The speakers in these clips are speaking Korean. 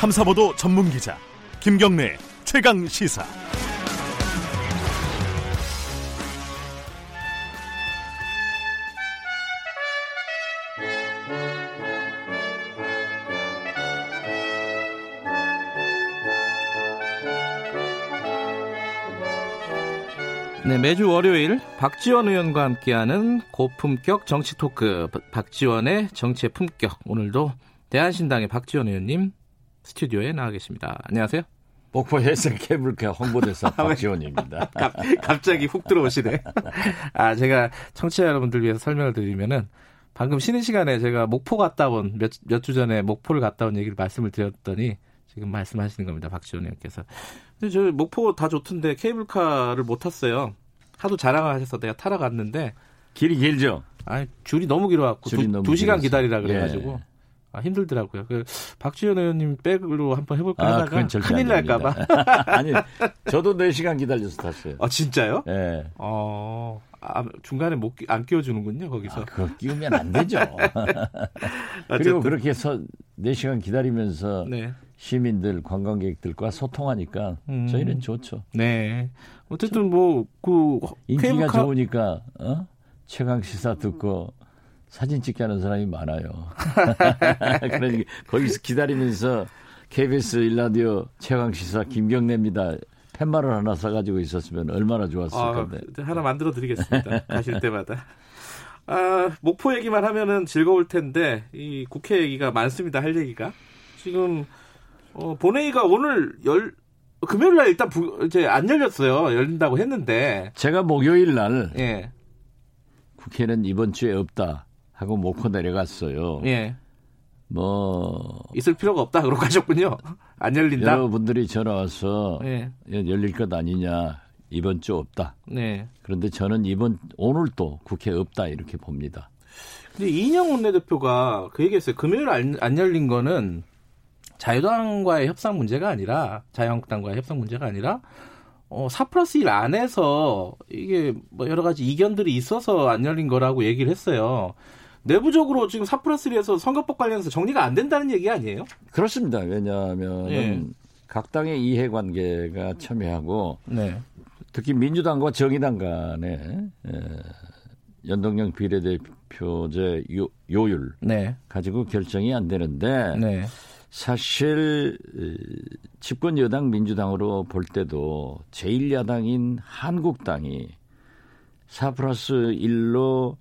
탐사보도 전문 기자 김경래 최강 시사. 네, 매주 월요일 박지원 의원과 함께하는 고품격 정치 토크 박지원의 정치의 품격. 오늘도 대한신당의 박지원 의원님 스튜디오에 나와 계십니다. 안녕하세요. 목포 헬스 케이블카 홍보대사 박지원입니다. 갑자기 훅 들어오시네. 아, 제가 청취자 여러분들 위해서 설명을 드리면은 방금 쉬는 시간에 제가 목포 갔다 온 몇 몇 주 전에 목포를 갔다 온 얘기를 말씀을 드렸더니 지금 말씀하시는 겁니다. 박지원 의원께서. 근데 저 목포 다 좋던데 케이블카를 못 탔어요. 하도 자랑을 하셔서 내가 타러 갔는데 길이 길죠. 아 줄이 너무 길어갖고 두, 너무 두 시간 길어서. 기다리라 그래가지고 예. 아, 힘들더라고요. 그 박지원 의원님 백으로 한번 해볼까 아, 하다가 큰일 안 날까봐. 아니, 저도 4시간 기다려서 탔어요. 아 진짜요? 예. 어 아, 중간에 못 안 끼워주는군요 거기서. 아, 그거 끼우면 안 되죠. 그리고 어쨌든. 그렇게 해서 4시간 기다리면서 네. 시민들, 관광객들과 소통하니까 음. 저희는 좋죠. 네. 어쨌든 뭐 그 인기가 케이블카 좋으니까 어? 최강 시사 듣고 사진 찍게 하는 사람이 많아요. 그러니까 거기서 기다리면서 KBS 일라디오 최강 시사 김경래입니다. 팻말을 하나 사가지고 있었으면 얼마나 좋았을 아, 건데. 하나 만들어 드리겠습니다. 가실 때마다. 아, 목포 얘기만 하면은 즐거울 텐데 이 국회 얘기가 많습니다. 할 얘기가. 지금 어, 본회의가 오늘 열 금요일 날 일단 부, 이제 안 열렸어요. 열린다고 했는데. 제가 목요일 날 예. 국회는 이번 주에 없다 하고 놓고 내려갔어요. 예. 뭐 있을 필요가 없다 그러고 가셨군요. 안 열린다. 여러분들이 전화 와서 예. 열릴 것 아니냐 이번 주 없다. 네. 그런데 저는 이번 오늘 또 국회 없다 이렇게 봅니다. 근데 이인영 원내대표가 그 얘기했어요. 금요일 안, 안 열린 거는 자유당과의 협상 문제가 아니라 자유한국당과의 협상 문제가 아니라 어, 4 플러스 1 안에서 이게 뭐 여러 가지 이견들이 있어서 안 열린 거라고 얘기를 했어요. 내부적으로 지금 4 플러스 1에서 선거법 관련해서 정리가 안 된다는 얘기 아니에요? 그렇습니다. 왜냐하면 예. 각 당의 이해관계가 첨예하고 네. 특히 민주당과 정의당 간의 에, 연동형 비례대표제 요, 요율 네. 가지고 결정이 안 되는데 네. 사실 이, 집권 여당 민주당으로 볼 때도 제1야당인 한국당이 4 플러스 1로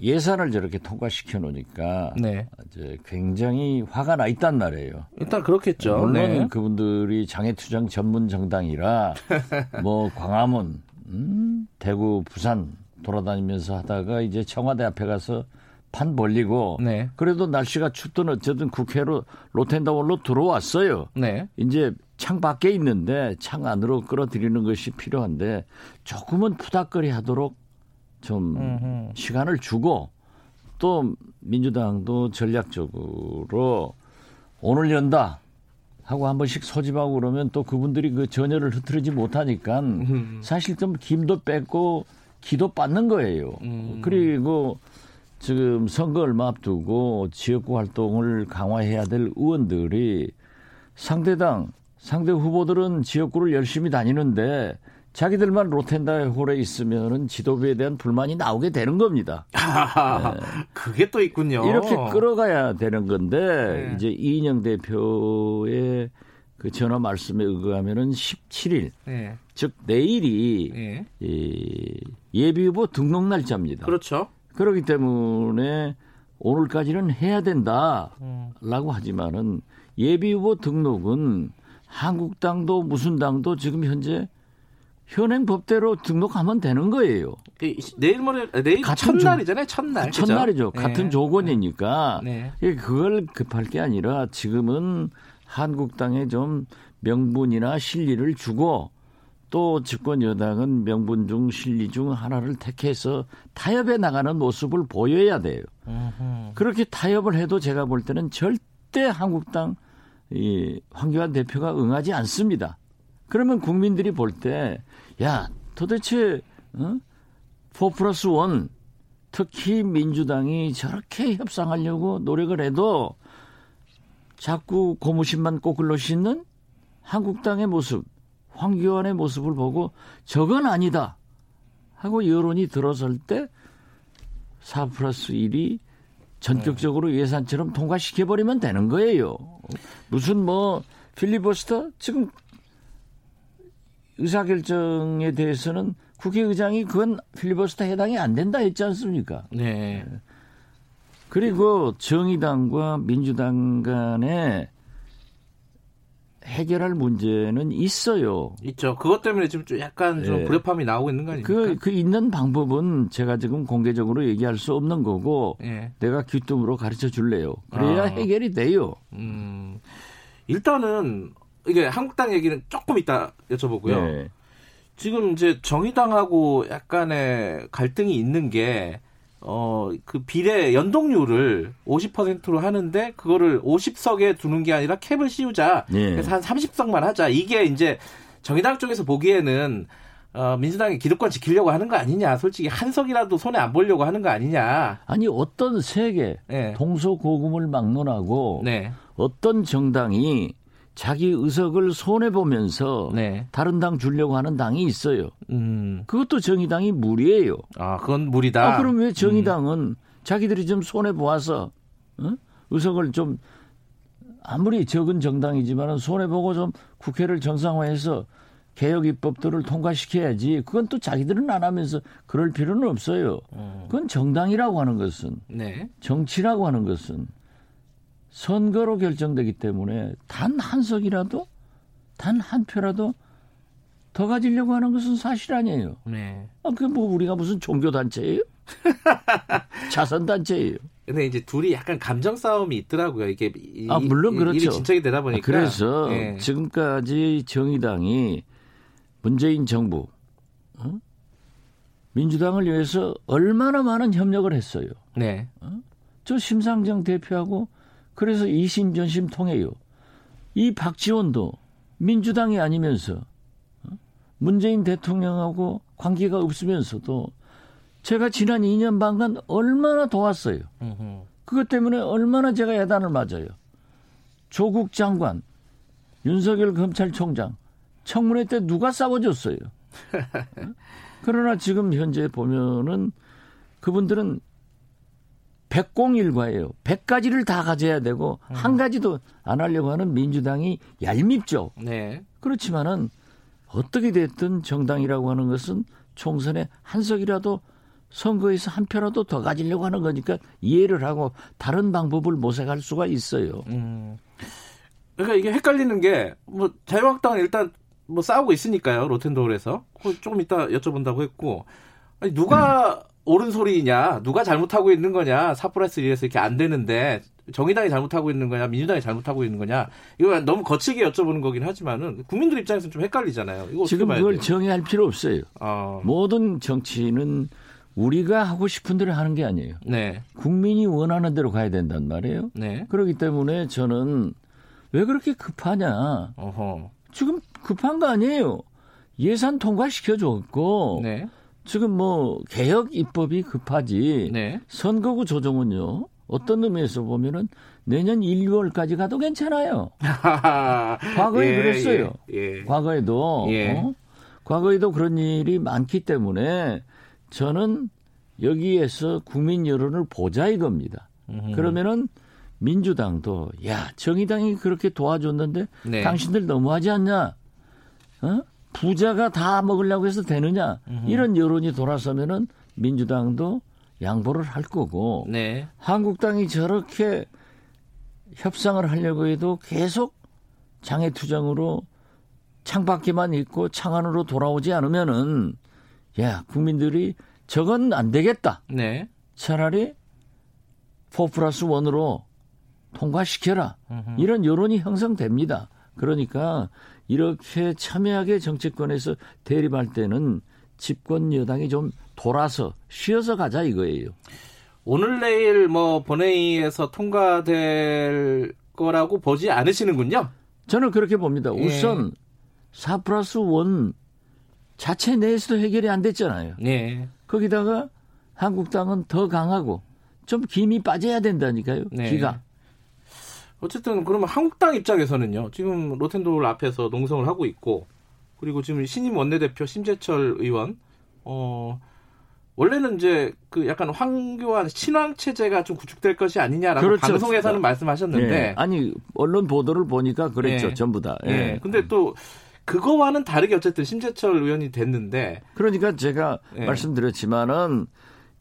예산을 저렇게 통과시켜 놓으니까 네. 이제 굉장히 화가 나 있단 말이에요. 일단 그렇겠죠. 물론 네. 그분들이 장애투쟁 전문 정당이라 뭐 광화문, 음, 대구, 부산 돌아다니면서 하다가 이제 청와대 앞에 가서 판 벌리고 네. 그래도 날씨가 춥든 어쨌든 국회로 로텐다운로 들어왔어요. 네. 이제 창 밖에 있는데 창 안으로 끌어들이는 것이 필요한데 조금은 푸닥거리 하도록 좀 음흠. 시간을 주고 또 민주당도 전략적으로 오늘 연다 하고 한 번씩 소집하고 그러면 또 그분들이 그 전열을 흐트러지 못하니까 사실 좀 김도 뺏고 기도 받는 거예요. 음. 그리고 지금 선거 얼마 앞두고 지역구 활동을 강화해야 될 의원들이 상대당 상대 후보들은 지역구를 열심히 다니는데 자기들만 로텐다의 홀에 있으면은 지도부에 대한 불만이 나오게 되는 겁니다. 그게 또 있군요. 이렇게 끌어가야 되는 건데 네. 이제 이인영 대표의 그 전화 말씀에 의거하면은 17일 네. 즉 내일이 네. 이 예비 후보 등록 날짜입니다. 그렇죠. 그렇기 때문에 오늘까지는 해야 된다라고 음. 하지만은 예비 후보 등록은 한국당도 무슨 당도 지금 현재 현행 법대로 등록하면 되는 거예요. 그 내일 모레 내일 같은 첫날이잖아요. 첫날. 그죠? 첫날이죠. 네. 같은 조건이니까 네. 예, 그걸 급할 게 아니라 지금은 한국당에 좀 명분이나 실리를 주고 또 집권 여당은 명분 중 실리 중 하나를 택해서 타협해 나가는 모습을 보여야 돼요. 음흠. 그렇게 타협을 해도 제가 볼 때는 절대 한국당 이 황교안 대표가 응하지 않습니다. 그러면 국민들이 볼 때, 야, 도대체, 어? 4 플러스 1, 특히 민주당이 저렇게 협상하려고 노력을 해도 자꾸 고무신만 꼬글러 씻는 한국당의 모습, 황교안의 모습을 보고 저건 아니다 하고 여론이 들어설 때 4 플러스 1이 전격적으로 예산처럼 통과시켜버리면 되는 거예요. 무슨 뭐 필리버스터 지금 의사결정에 대해서는 국회의장이 그건 필리버스터 해당이 안 된다 했지 않습니까? 네. 그리고 정의당과 민주당 간에 해결할 문제는 있어요. 있죠. 그것 때문에 지금 좀 약간 좀 예. 불협화음이 나오고 있는 거 아닙니까? 그, 그 있는 방법은 제가 지금 공개적으로 얘기할 수 없는 거고 예. 내가 귀뜸으로 가르쳐 줄래요. 그래야 아. 해결이 돼요. 음. 일단은 이게 한국당 얘기는 조금 이따 여쭤보고요. 네. 지금 이제 정의당하고 약간의 갈등이 있는 게, 어, 그 비례 연동률을 50%로 하는데, 그거를 50석에 두는 게 아니라 캡을 씌우자. 예. 그래서 한 30석만 하자. 이게 이제 정의당 쪽에서 보기에는, 어, 민주당이 기득권 지키려고 하는 거 아니냐. 솔직히 한 석이라도 손에 안 보려고 하는 거 아니냐. 아니 어떤 세계 네. 동서고금을 막론하고 네. 어떤 정당이 자기 의석을 손해 보면서 네. 다른 당 주려고 하는 당이 있어요. 음. 그것도 정의당이 무리예요. 아, 그건 무리다. 아, 그럼 왜 정의당은 자기들이 좀 손해 보아서 어? 의석을 좀 아무리 적은 정당이지만 손해 보고 좀 국회를 정상화해서 개혁 입법들을 통과시켜야지. 그건 또 자기들은 안 하면서 그럴 필요는 없어요. 그건 정당이라고 하는 것은 네. 정치라고 하는 것은 선거로 결정되기 때문에 단 한 석이라도 단 한 표라도 더 가지려고 하는 것은 사실 아니에요. 네. 아, 그 뭐 우리가 무슨 종교 단체예요? 자선 단체예요. 근데 이제 둘이 약간 감정 싸움이 있더라고요. 이게 이- 아, 물론 이- 그렇죠. 일이 진척이 되다 보니까. 그래서 예. 지금까지 정의당이 문재인 정부 어? 민주당을 위해서 얼마나 많은 협력을 했어요. 네. 저 심상정 대표하고 그래서 이심 전심 통해요. 이 박지원도 민주당이 아니면서 어? 문재인 대통령하고 관계가 없으면서도 제가 지난 2년 반간 얼마나 도왔어요. 그것 때문에 얼마나 제가 야단을 맞아요. 조국 장관, 윤석열 검찰총장, 청문회 때 누가 싸워줬어요. 어? 그러나 지금 현재 보면은 그분들은 백공일과예요. 백 가지를 다 가져야 되고 한 가지도 안 하려고 하는 민주당이 얄밉죠. 네. 그렇지만은 어떻게 됐든 정당이라고 하는 것은 총선에 한 석이라도 선거에서 한 표라도 더 가지려고 하는 거니까 이해를 하고 다른 방법을 모색할 수가 있어요. 음. 그러니까 이게 헷갈리는 게 뭐 자유한국당은 일단 뭐 싸우고 있으니까요. 로텐도울에서 그거 조금 이따 여쭤본다고 했고 아니 누가 옳은 소리냐, 누가 잘못하고 있는 거냐, 사프라스 1에서 이렇게 안 되는데 정의당이 잘못하고 있는 거냐, 민주당이 잘못하고 있는 거냐, 이거 너무 거칠게 여쭤보는 거긴 하지만은 국민들 입장에서는 좀 헷갈리잖아요. 이거 지금 그걸 돼요? 정의할 필요 없어요. 어, 모든 정치는 우리가 하고 싶은 대로 하는 게 아니에요. 네, 국민이 원하는 대로 가야 된단 말이에요. 네, 그렇기 때문에 저는 왜 그렇게 급하냐. 어허, 지금 급한 거 아니에요. 예산 통과시켜줬고 네, 지금 뭐 개혁 입법이 급하지 네, 선거구 조정은요 어떤 의미에서 보면은 내년 1, 2월까지 가도 괜찮아요. 과거에 예, 그랬어요. 예, 예. 과거에도 예. 어? 과거에도 그런 일이 많기 때문에 저는 여기에서 국민 여론을 보자 이겁니다. 음흠. 그러면은 민주당도 야 정의당이 그렇게 도와줬는데 네. 당신들 너무하지 않냐? 어? 부자가 다 먹으려고 해서 되느냐? 이런 여론이 돌아서면은 민주당도 양보를 할 거고 네, 한국당이 저렇게 협상을 하려고 해도 계속 장애 투쟁으로 창밖에만 있고 창 안으로 돌아오지 않으면은 야 국민들이 저건 안 되겠다. 네, 차라리 4 플러스 1으로 통과시켜라. 음흠. 이런 여론이 형성됩니다. 그러니까 이렇게 첨예하게 정치권에서 대립할 때는 집권 여당이 좀 돌아서 쉬어서 가자 이거예요. 오늘 내일 뭐 본회의에서 통과될 거라고 보지 않으시는군요. 저는 그렇게 봅니다. 예. 우선 4 플러스 1 자체 내에서도 해결이 안 됐잖아요. 네, 거기다가 한국당은 더 강하고 좀 김이 빠져야 된다니까요. 네. 기가. 어쨌든 그러면 한국당 입장에서는요. 지금 로텐도를 앞에서 농성을 하고 있고 그리고 지금 신임 원내대표 심재철 의원 어 원래는 이제 그 약간 황교안 신왕 체제가 좀 구축될 것이 아니냐라고 그렇죠. 방송에서는 말씀하셨는데 예. 아니 언론 보도를 보니까 그랬죠 예. 전부 다. 예. 예. 근데 또 그거와는 다르게 어쨌든 심재철 의원이 됐는데 그러니까 제가 예. 말씀드렸지만은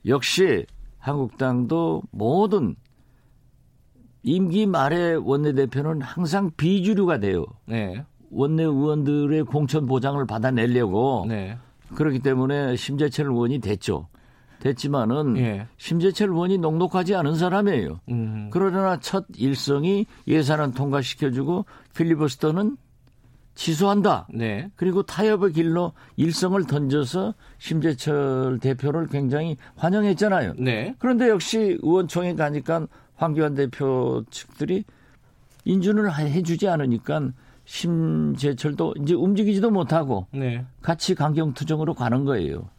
역시 한국당도 모든 임기 말에 원내대표는 항상 비주류가 돼요. 네. 원내 의원들의 공천 보장을 받아내려고 네. 그렇기 때문에 심재철 의원이 됐죠. 됐지만은 예. 심재철 의원이 녹록하지 않은 사람이에요. 음. 그러나 첫 일성이 예산은 통과시켜주고 필리버스터는 취소한다. 네. 그리고 타협의 길로 일성을 던져서 심재철 대표를 굉장히 환영했잖아요. 네. 그런데 역시 의원총회 가니까 황교안 대표 측들이 인준을 해주지 않으니까 심재철도 이제 움직이지도 못하고 네. 같이 강경투정으로 가는 거예요.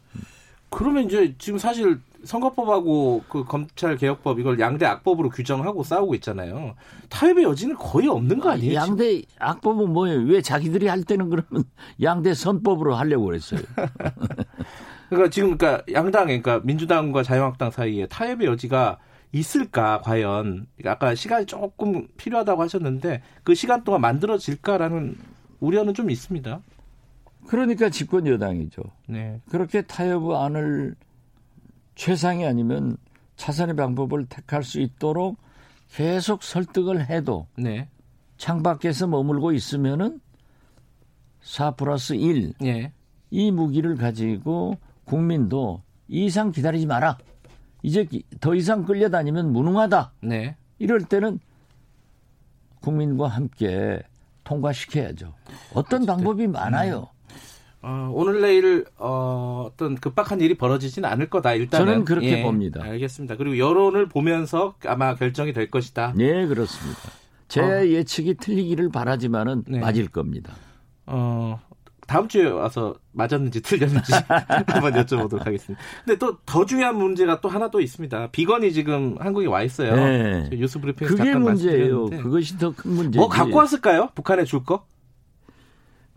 그러면 이제 지금 사실 선거법하고 그 검찰 개혁법 이걸 양대 악법으로 규정하고 싸우고 있잖아요. 타협의 여지는 거의 없는 거 아니에요? 지금? 양대 악법은 뭐예요? 왜 자기들이 할 때는 그러면 양대 선법으로 하려고 그랬어요. 그러니까 지금 그러니까 양당 그러니까 민주당과 자유한국당 사이에 타협의 여지가 있을까 과연 그러니까 아까 시간이 조금 필요하다고 하셨는데 그 시간 동안 만들어질까라는 우려는 좀 있습니다. 그러니까 집권 여당이죠. 네. 그렇게 타협안을 최상이 아니면 차선의 방법을 택할 수 있도록 계속 설득을 해도 네. 창밖에서 머물고 있으면은 4 플러스 1. 예. 이 무기를 가지고 국민도 이 이상 기다리지 마라. 이제 기- 더 이상 끌려다니면 무능하다. 네. 이럴 때는 국민과 함께 통과시켜야죠. 어떤 방법이 많아요. 어, 오늘 내일 어, 어떤 급박한 일이 벌어지진 않을 거다. 일단은 저는 그렇게 예, 봅니다. 알겠습니다. 그리고 여론을 보면서 아마 결정이 될 것이다. 네, 그렇습니다. 제 어. 예측이 틀리기를 바라지만은 네. 맞을 겁니다. 어, 다음 주에 와서 맞았는지 틀렸는지 한번 여쭤보도록 하겠습니다. 근데 또 더 중요한 문제가 또 하나 또 있습니다. 비건이 지금 한국에 와 있어요. 네. 저 뉴스 브리핑에서 그게 문제예요. 그것이 더 큰 문제지. 뭐 갖고 왔을까요? 북한에 줄 거?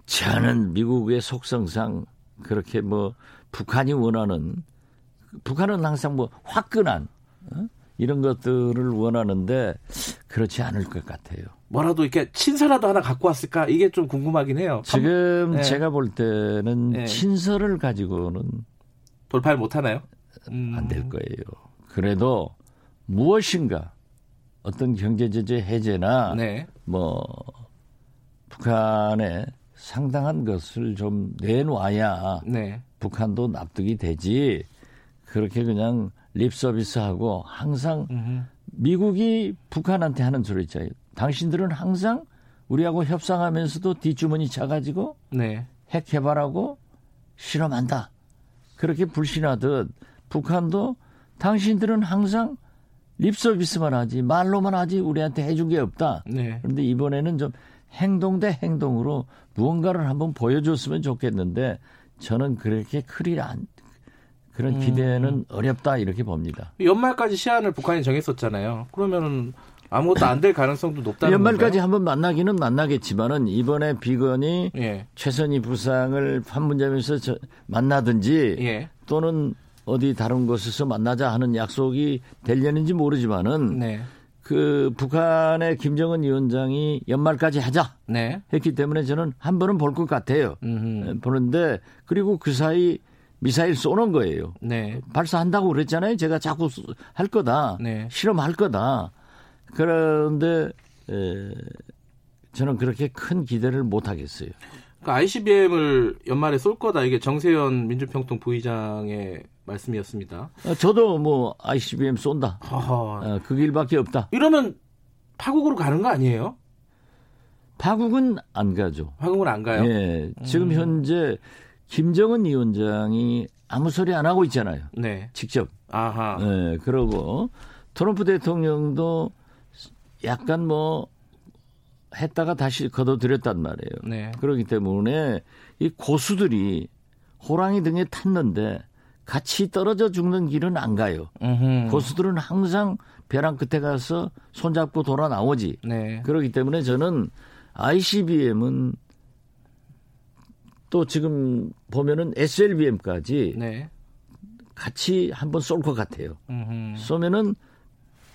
저는 미국의 속성상 그렇게 뭐 북한이 원하는 북한은 항상 뭐 화끈한 어? 이런 것들을 원하는데 그렇지 않을 것 같아요. 뭐라도 이렇게 친서라도 하나 갖고 왔을까? 이게 좀 궁금하긴 해요. 지금 네. 제가 볼 때는 네. 친서를 가지고는 돌파를 못 하나요? 음, 안될 거예요. 그래도 무엇인가 어떤 경제 제재 해제나 네. 뭐 북한에 상당한 것을 좀 내놔야 네. 북한도 납득이 되지 그렇게 그냥 립 서비스하고 항상 음, 미국이 북한한테 하는 소리 있잖아요. 당신들은 항상 우리하고 협상하면서도 뒷주머니 차가지고 네. 핵 개발하고 실험한다. 그렇게 불신하듯 북한도 당신들은 항상 립 서비스만 하지 말로만 하지 우리한테 해준 게 없다. 네. 그런데 이번에는 좀 행동 대 행동으로 무언가를 한번 보여줬으면 좋겠는데 저는 그렇게 크리 안 그런 기대는 어렵다 이렇게 봅니다. 연말까지 시한을 북한이 정했었잖아요. 그러면은 아무것도 안 될 가능성도 높다는 연말까지? 한번 만나기는 만나겠지만은 이번에 비건이 예. 최선희 부상을 판문점에서 저- 만나든지 예. 또는 어디 다른 곳에서 만나자 하는 약속이 되려는지 모르지만은 네. 그 북한의 김정은 위원장이 연말까지 하자 네. 했기 때문에 저는 한 번은 볼 것 같아요. 음. 보는데 그리고 그 사이 미사일 쏘는 거예요. 네. 발사한다고 그랬잖아요. 제가 자꾸 쏘- 할 거다. 네. 실험할 거다. 그런데 에, 저는 그렇게 큰 기대를 못 하겠어요. 그러니까 ICBM을 연말에 쏠 거다. 이게 정세현 민주평통 부의장의 말씀이었습니다. 어, 저도 뭐 ICBM 쏜다. 어, 그 길밖에 없다. 이러면 파국으로 가는 거 아니에요? 파국은 안 가죠. 파국은 안 가요? 예, 지금 현재 김정은 위원장이 아무 소리 안 하고 있잖아요. 네. 직접. 아하. 예, 그러고 트럼프 대통령도 약간 뭐 했다가 다시 걷어들였단 말이에요. 네. 그렇기 때문에 이 고수들이 호랑이 등에 탔는데 같이 떨어져 죽는 길은 안 가요. 음흠. 고수들은 항상 벼랑 끝에 가서 손잡고 돌아 나오지. 네. 그렇기 때문에 저는 ICBM은 또 지금 보면은 SLBM까지 네. 같이 한번 쏠 것 같아요. 음흠. 쏘면은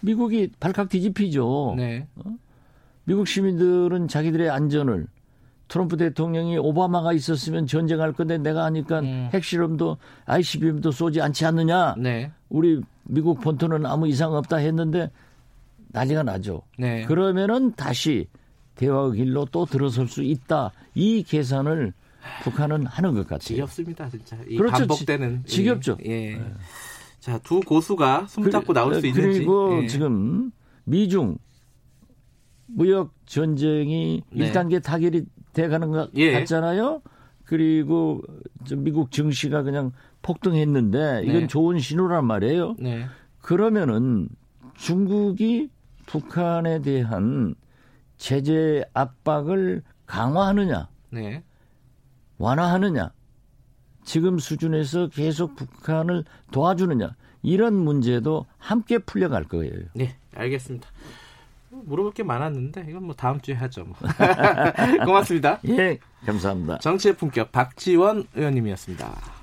미국이 발칵 뒤집히죠. 네. 미국 시민들은 자기들의 안전을 트럼프 대통령이 오바마가 있었으면 전쟁할 건데 내가 하니까 음. 핵실험도 ICBM도 쏘지 않지 않느냐. 네. 우리 미국 본토는 아무 이상 없다 했는데 난리가 나죠. 네. 그러면은 다시 대화의 길로 또 들어설 수 있다. 이 계산을 북한은 하는 것 같아요. 지겹습니다, 진짜. 이 그렇죠. 반복되는. 지- 지겹죠. 예. 예. 자, 두 고수가 숨잡고 그- 나올 수 있는지. 그리고 예. 지금 미중 무역 전쟁이 네. 1단계 타결이 돼가는 것 예. 같잖아요. 그리고 저 미국 증시가 그냥 폭등했는데 이건 네. 좋은 신호란 말이에요. 네. 그러면은 중국이 북한에 대한 제재 압박을 강화하느냐, 네. 완화하느냐, 지금 수준에서 계속 북한을 도와주느냐, 이런 문제도 함께 풀려갈 거예요. 네, 알겠습니다. 물어볼 게 많았는데 이건 뭐 다음 주에 하죠. 뭐. 고맙습니다. 예, 감사합니다. 정치의 품격 박지원 의원님이었습니다.